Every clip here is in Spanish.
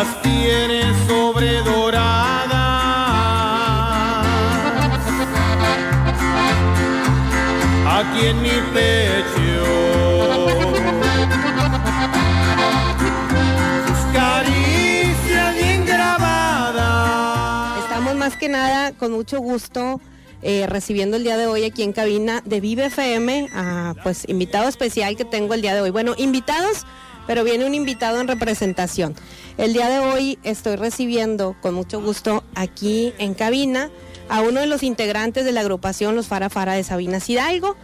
Las tiene sobre doradas. Aquí en mi pecho. Sus bien grabadas. Estamos más que nada con mucho gusto eh, recibiendo el día de hoy aquí en cabina de Vive FM a pues invitado especial que tengo el día de hoy. Bueno, invitados, pero viene un invitado en representación. El día de hoy estoy recibiendo con mucho gusto aquí en cabina a uno de los integrantes de la agrupación Los Fara Fara de Sabinas Hidalgo.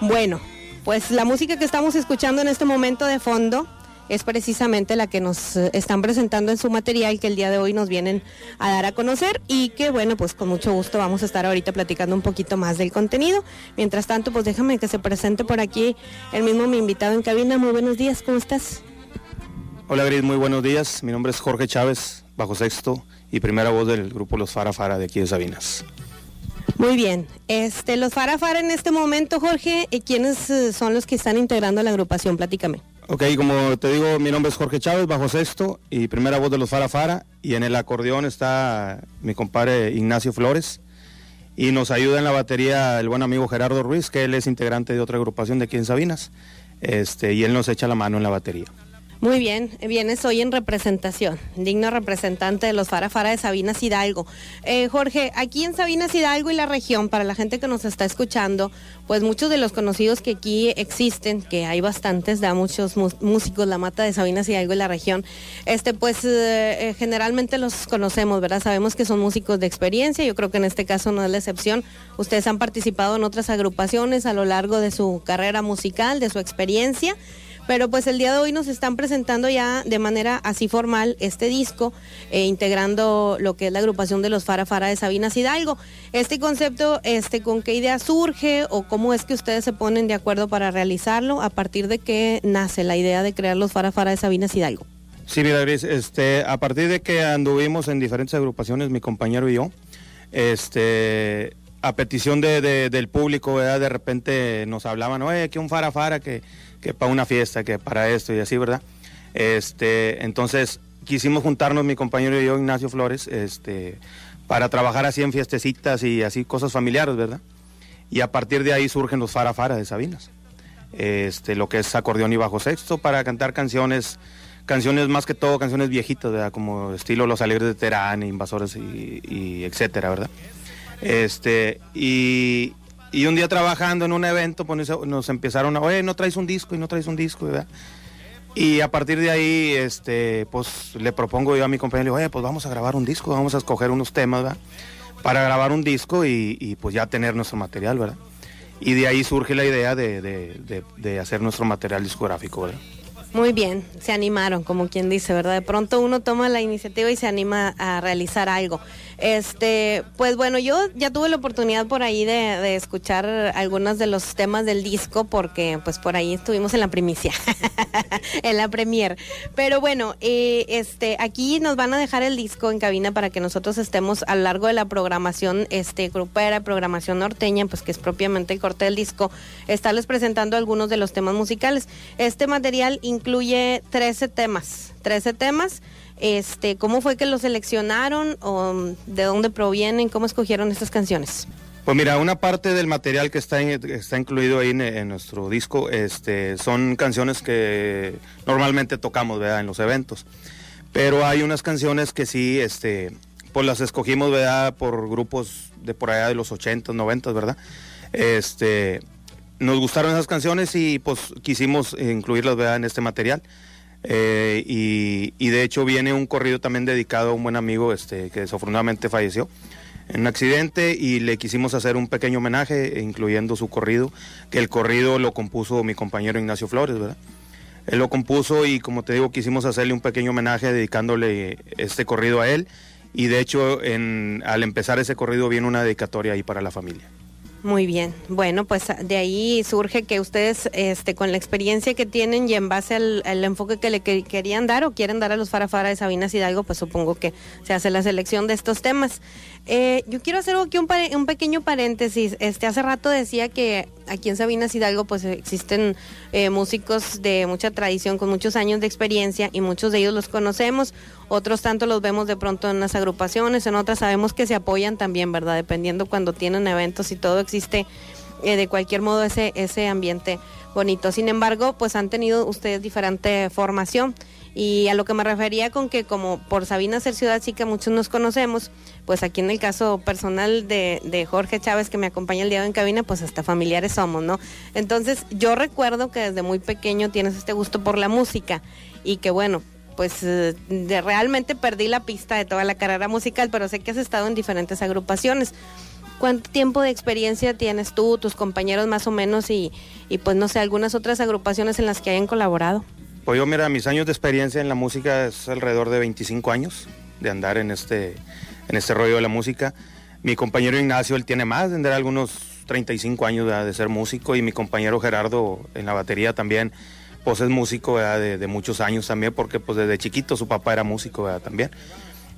Bueno, pues la música que estamos escuchando en este momento de fondo es precisamente la que nos eh, están presentando en su material que el día de hoy nos vienen a dar a conocer y que bueno, pues con mucho gusto vamos a estar ahorita platicando un poquito más del contenido. Mientras tanto, pues déjame que se presente por aquí el mismo mi invitado en cabina. Muy buenos días, ¿cómo estás? Hola Gris, muy buenos días. Mi nombre es Jorge Chávez, bajo sexto y primera voz del grupo Los Fara Fara de aquí de Sabinas. Muy bien, este, los Fara Fara en este momento, Jorge, ¿y ¿quiénes eh, son los que están integrando la agrupación? Platícame. Ok, como te digo, mi nombre es Jorge Chávez, bajo sexto y primera voz de Los Fara Fara. Y en el acordeón está mi compadre Ignacio Flores. Y nos ayuda en la batería el buen amigo Gerardo Ruiz, que él es integrante de otra agrupación de aquí en Sabinas. Este, y él nos echa la mano en la batería. Muy bien, vienes hoy en representación, digno representante de los Fara Fara de Sabinas Hidalgo. Eh, Jorge, aquí en Sabinas Hidalgo y la región, para la gente que nos está escuchando, pues muchos de los conocidos que aquí existen, que hay bastantes, da muchos mu- músicos, la mata de Sabinas Hidalgo y la región, este, pues eh, eh, generalmente los conocemos, ¿verdad? Sabemos que son músicos de experiencia, yo creo que en este caso no es la excepción. Ustedes han participado en otras agrupaciones a lo largo de su carrera musical, de su experiencia. Pero pues el día de hoy nos están presentando ya de manera así formal este disco, eh, integrando lo que es la agrupación de los Fara Fara de Sabinas Hidalgo. Este concepto, este, ¿con qué idea surge o cómo es que ustedes se ponen de acuerdo para realizarlo? ¿A partir de qué nace la idea de crear los Fara Fara de Sabinas Hidalgo? Sí, Gris, este, a partir de que anduvimos en diferentes agrupaciones, mi compañero y yo, este, a petición de- de- del público, de repente nos hablaban, oye, que un fara fara, que, que para una fiesta, que para esto y así, ¿verdad? Este, entonces quisimos juntarnos mi compañero y yo, Ignacio Flores, este, para trabajar así en fiestecitas y así cosas familiares, ¿verdad? Y a partir de ahí surgen los fara fara de Sabinas este, lo que es acordeón y bajo sexto para cantar canciones, canciones más que todo canciones viejitas, como estilo Los Alegres de Terán, Invasores y, y etcétera, ¿verdad? Este, y, y un día trabajando en un evento, pues nos- empezaron a, oye, no traes un disco y no traes un disco, ¿verdad? Y a partir de ahí, este, pues le propongo yo a mi compañero, oye, pues vamos a grabar un disco, vamos a escoger unos temas, ¿verdad? Para grabar un disco y, pues ya tener nuestro material, ¿verdad? Y de ahí surge la idea de, de- de- de hacer nuestro material discográfico, ¿verdad? Muy bien, se animaron, como quien dice, ¿verdad? De pronto uno toma la iniciativa y se anima a realizar algo. Este, pues bueno, yo ya tuve la oportunidad por ahí de, escuchar algunos de los temas del disco, porque pues por ahí estuvimos en la primicia, en la premier. Pero bueno, eh, este, aquí nos van a dejar el disco en cabina para que nosotros estemos a lo largo de la programación, este, grupera, programación norteña, pues que es propiamente el corte del disco, estarles presentando algunos de los temas musicales. Este material incluye 13 temas, 13 temas. Este, ¿cómo fue que los seleccionaron o mm, de dónde provienen? ¿Cómo escogieron estas canciones? Pues mira, una parte del material que está, está incluido ahí en, en nuestro disco este, son canciones que normalmente tocamos ¿verdad? en los eventos. Pero hay unas canciones que sí, este, pues las escogimos ¿verdad? por grupos de por allá de los 80, 90, ¿verdad? Este, nos gustaron esas canciones y pues quisimos incluirlas ¿verdad? en este material. Eh, y, de hecho viene un corrido también dedicado a un buen amigo este, que desafortunadamente falleció, en un accidente y le quisimos hacer un pequeño homenaje, incluyendo su corrido, que el corrido lo compuso mi compañero Ignacio Flores, ¿verdad? Él lo compuso y como te digo, quisimos hacerle un pequeño homenaje dedicándole este corrido a él y de hecho al empezar ese corrido viene una dedicatoria ahí para la familia. Muy bien. Bueno, pues de ahí surge que ustedes, este, con la experiencia que tienen y en base al, enfoque que le querían dar o quieren dar a los Farafara de Sabinas Hidalgo, pues supongo que se hace la selección de estos temas. Eh, yo quiero hacer aquí un, un, pequeño paréntesis. Este, hace rato decía que aquí en Sabinas Hidalgo pues existen eh, músicos de mucha tradición, con muchos años de experiencia y muchos de ellos los conocemos, otros tanto los vemos de pronto en las agrupaciones, en otras sabemos que se apoyan también, ¿verdad? Dependiendo cuando tienen eventos y todo, existe eh, de cualquier modo ese, ese ambiente bonito. Sin embargo, pues han tenido ustedes diferente formación. Y a lo que me refería con que como por Sabina ser ciudad que muchos nos conocemos, pues aquí en el caso personal de, de Jorge Chávez que me acompaña el día en cabina, pues hasta familiares somos, ¿no? Entonces yo recuerdo que desde muy pequeño tienes este gusto por la música y que bueno, pues eh, de, realmente perdí la pista de toda la carrera musical, pero sé que has estado en diferentes agrupaciones. ¿Cuánto tiempo de experiencia tienes tú, tus compañeros más o menos y, y pues no sé, algunas otras agrupaciones en las que hayan colaborado? Pues yo, mira, mis años de experiencia en la música es alrededor de 25 años de andar en este, en este rollo de la música. Mi compañero Ignacio, él tiene más, tendrá algunos 35 años de, ser músico y mi compañero Gerardo en la batería también, pues es músico de, muchos años también, porque pues desde chiquito su papá era músico también.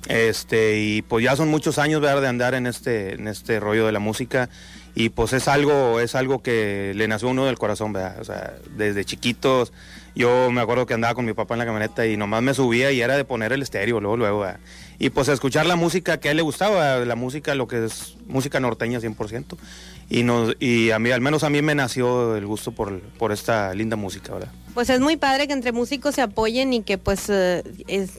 Este, y pues ya son muchos años de andar en este, en este rollo de la música y pues es algo, es algo que le nació uno del corazón, ¿verdad? O sea, desde chiquitos yo me acuerdo que andaba con mi papá en la camioneta y nomás me subía y era de poner el estéreo luego, luego. Y pues escuchar la música que a él le gustaba, la música, lo que es música norteña 100%. Y, y a mí, al menos a mí me nació el gusto por, por esta linda música, ¿verdad? Pues es muy padre que entre músicos se apoyen y que pues eh,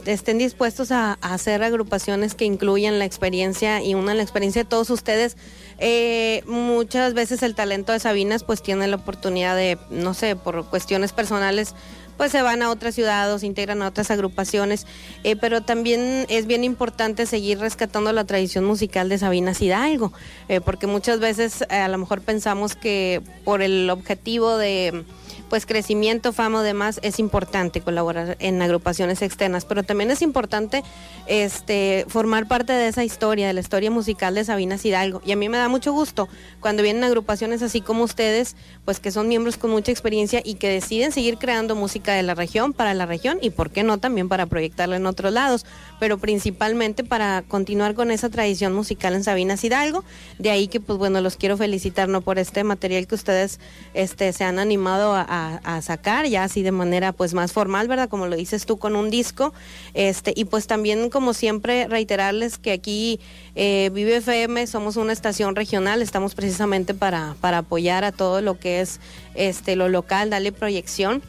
estén dispuestos a, hacer agrupaciones que incluyan la experiencia y una la experiencia de todos ustedes. Eh, muchas veces el talento de Sabinas pues tiene la oportunidad de, no sé, por cuestiones personales, pues se van a otras ciudades, se integran a otras agrupaciones, eh, pero también es bien importante seguir rescatando la tradición musical de Sabinas Hidalgo, porque muchas veces a lo mejor pensamos que por el objetivo de pues crecimiento, fama demás, es importante colaborar en agrupaciones externas, pero también es importante este, formar parte de esa historia, de la historia musical de Sabina Hidalgo. Y a mí me da mucho gusto cuando vienen agrupaciones así como ustedes, pues que son miembros con mucha experiencia y que deciden seguir creando música de la región, para la región y por qué no también para proyectarla en otros lados, pero principalmente para continuar con esa tradición musical en Sabinas Hidalgo. De ahí que pues bueno, los quiero felicitar ¿no? por este material que ustedes este, se han animado a a, sacar ya así de manera pues más formal, ¿verdad? Como lo dices tú con un disco. Este, y pues también como siempre reiterarles que aquí eh, Vive FM somos una estación regional, estamos precisamente para, para apoyar a todo lo que es este lo local, darle proyección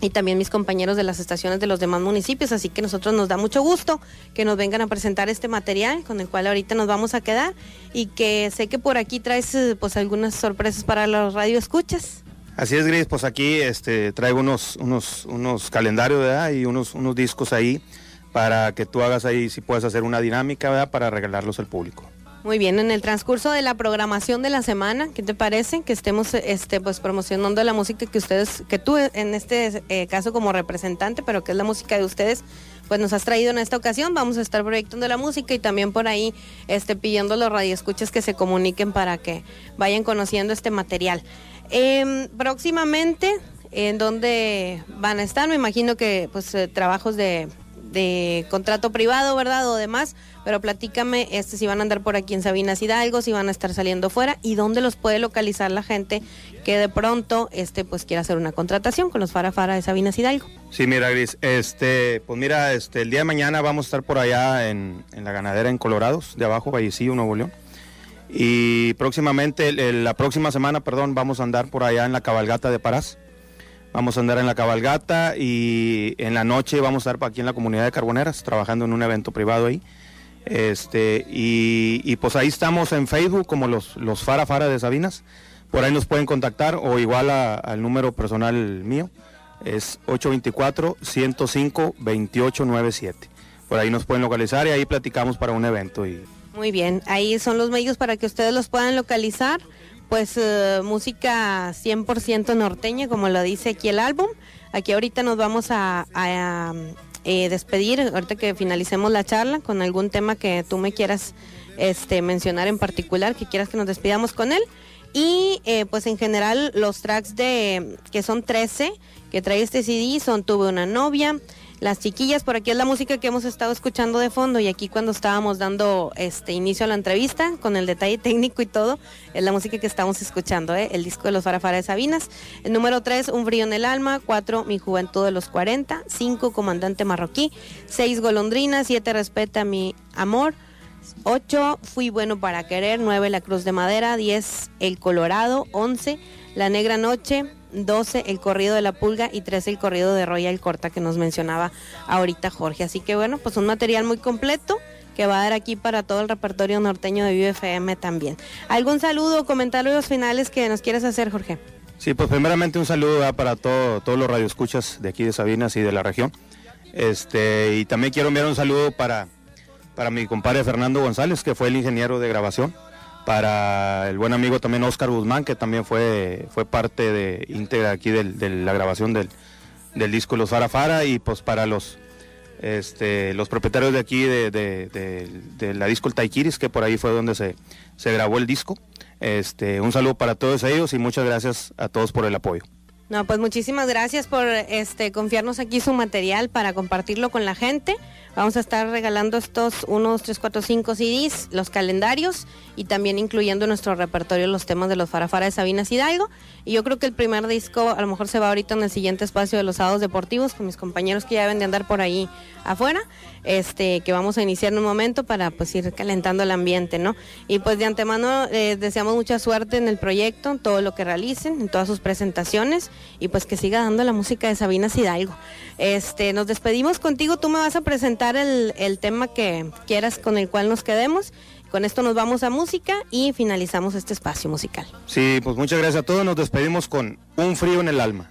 y también mis compañeros de las estaciones de los demás municipios, así que nosotros nos da mucho gusto que nos vengan a presentar este material con el cual ahorita nos vamos a quedar y que sé que por aquí traes pues algunas sorpresas para los radioescuchas. Así es, Gris, pues aquí este, traigo unos, unos, unos calendarios ¿verdad? y unos, unos discos ahí para que tú hagas ahí, si puedes hacer una dinámica ¿verdad? para regalarlos al público. Muy bien, en el transcurso de la programación de la semana, ¿qué te parece? Que estemos este, pues, promocionando la música que ustedes, que tú en este eh, caso como representante, pero que es la música de ustedes, pues nos has traído en esta ocasión. Vamos a estar proyectando la música y también por ahí este, pidiendo a los radioescuchas que se comuniquen para que vayan conociendo este material. Eh, próximamente, ¿en dónde van a estar? Me imagino que pues eh, trabajos de, de, contrato privado, ¿verdad? O demás, pero platícame este, si van a andar por aquí en Sabinas Hidalgo, si van a estar saliendo fuera y dónde los puede localizar la gente que de pronto este, pues quiera hacer una contratación con los Farafara de Sabinas Hidalgo. Sí, mira, Gris, este, pues mira, este, el día de mañana vamos a estar por allá en, en la ganadera en Colorados, de abajo, Vallecillo, Nuevo León. Y próximamente, la próxima semana, perdón, vamos a andar por allá en la cabalgata de Parás. Vamos a andar en la cabalgata y en la noche vamos a estar aquí en la comunidad de Carboneras, trabajando en un evento privado ahí. Este, y, pues ahí estamos en Facebook como los, los Fara Fara de Sabinas. Por ahí nos pueden contactar o igual al número personal mío. Es 824-105-2897. Por ahí nos pueden localizar y ahí platicamos para un evento y Muy bien, ahí son los medios para que ustedes los puedan localizar. Pues eh, música 100% norteña, como lo dice aquí el álbum. Aquí ahorita nos vamos a, eh, despedir, ahorita que finalicemos la charla, con algún tema que tú me quieras este, mencionar en particular, que quieras que nos despidamos con él. Y eh, pues en general los tracks de que son 13 que trae este CD son Tuve una novia, Las chiquillas, por aquí es la música que hemos estado escuchando de fondo y aquí cuando estábamos dando este inicio a la entrevista con el detalle técnico y todo, es la música que estamos escuchando, ¿eh? el disco de los Farafara de Sabinas. El número 3, Un frío en el alma, 4, Mi juventud de los 40, 5, Comandante marroquí, 6, Golondrina, 7, Respeta mi amor, 8, Fui bueno para querer, 9, La Cruz de Madera, 10, El Colorado, 11, La Negra Noche, 12, El Corrido de la Pulga y 13, El Corrido de Royal Corta que nos mencionaba ahorita Jorge. Así que bueno, pues un material muy completo que va a dar aquí para todo el repertorio norteño de UFM también. ¿Algún saludo o comentarios finales que nos quieras hacer, Jorge? Sí, pues primeramente un saludo para todo, todos los radioescuchas de aquí de Sabinas y de la región. Este, y también quiero enviar un saludo para para mi compadre Fernando González, que fue el ingeniero de grabación, para el buen amigo también Oscar Guzmán, que también fue, fue parte de íntegra aquí de la grabación del, disco Los Farafara, y pues para los, este, los propietarios de aquí de, la disco El Taikiris, que por ahí fue donde se, se grabó el disco. Este, un saludo para todos ellos y muchas gracias a todos por el apoyo. No, pues muchísimas gracias por este confiarnos aquí su material para compartirlo con la gente. Vamos a estar regalando estos 1, 3, 4, 5 CDs, los calendarios y también incluyendo en nuestro repertorio los temas de los Farafara de Sabinas Hidalgo. Y yo creo que el primer disco a lo mejor se va ahorita en el siguiente espacio de los sábados deportivos con mis compañeros que ya deben de andar por ahí afuera, este, que vamos a iniciar en un momento para pues ir calentando el ambiente, ¿no? Y pues de antemano eh, deseamos mucha suerte en el proyecto, en todo lo que realicen, en todas sus presentaciones y pues que siga dando la música de Sabinas Hidalgo. Este, nos despedimos contigo, tú me vas a presentar el, el tema que quieras con el cual nos quedemos. Con esto nos vamos a música y finalizamos este espacio musical. Sí, pues muchas gracias a todos. Nos despedimos con Un frío en el alma.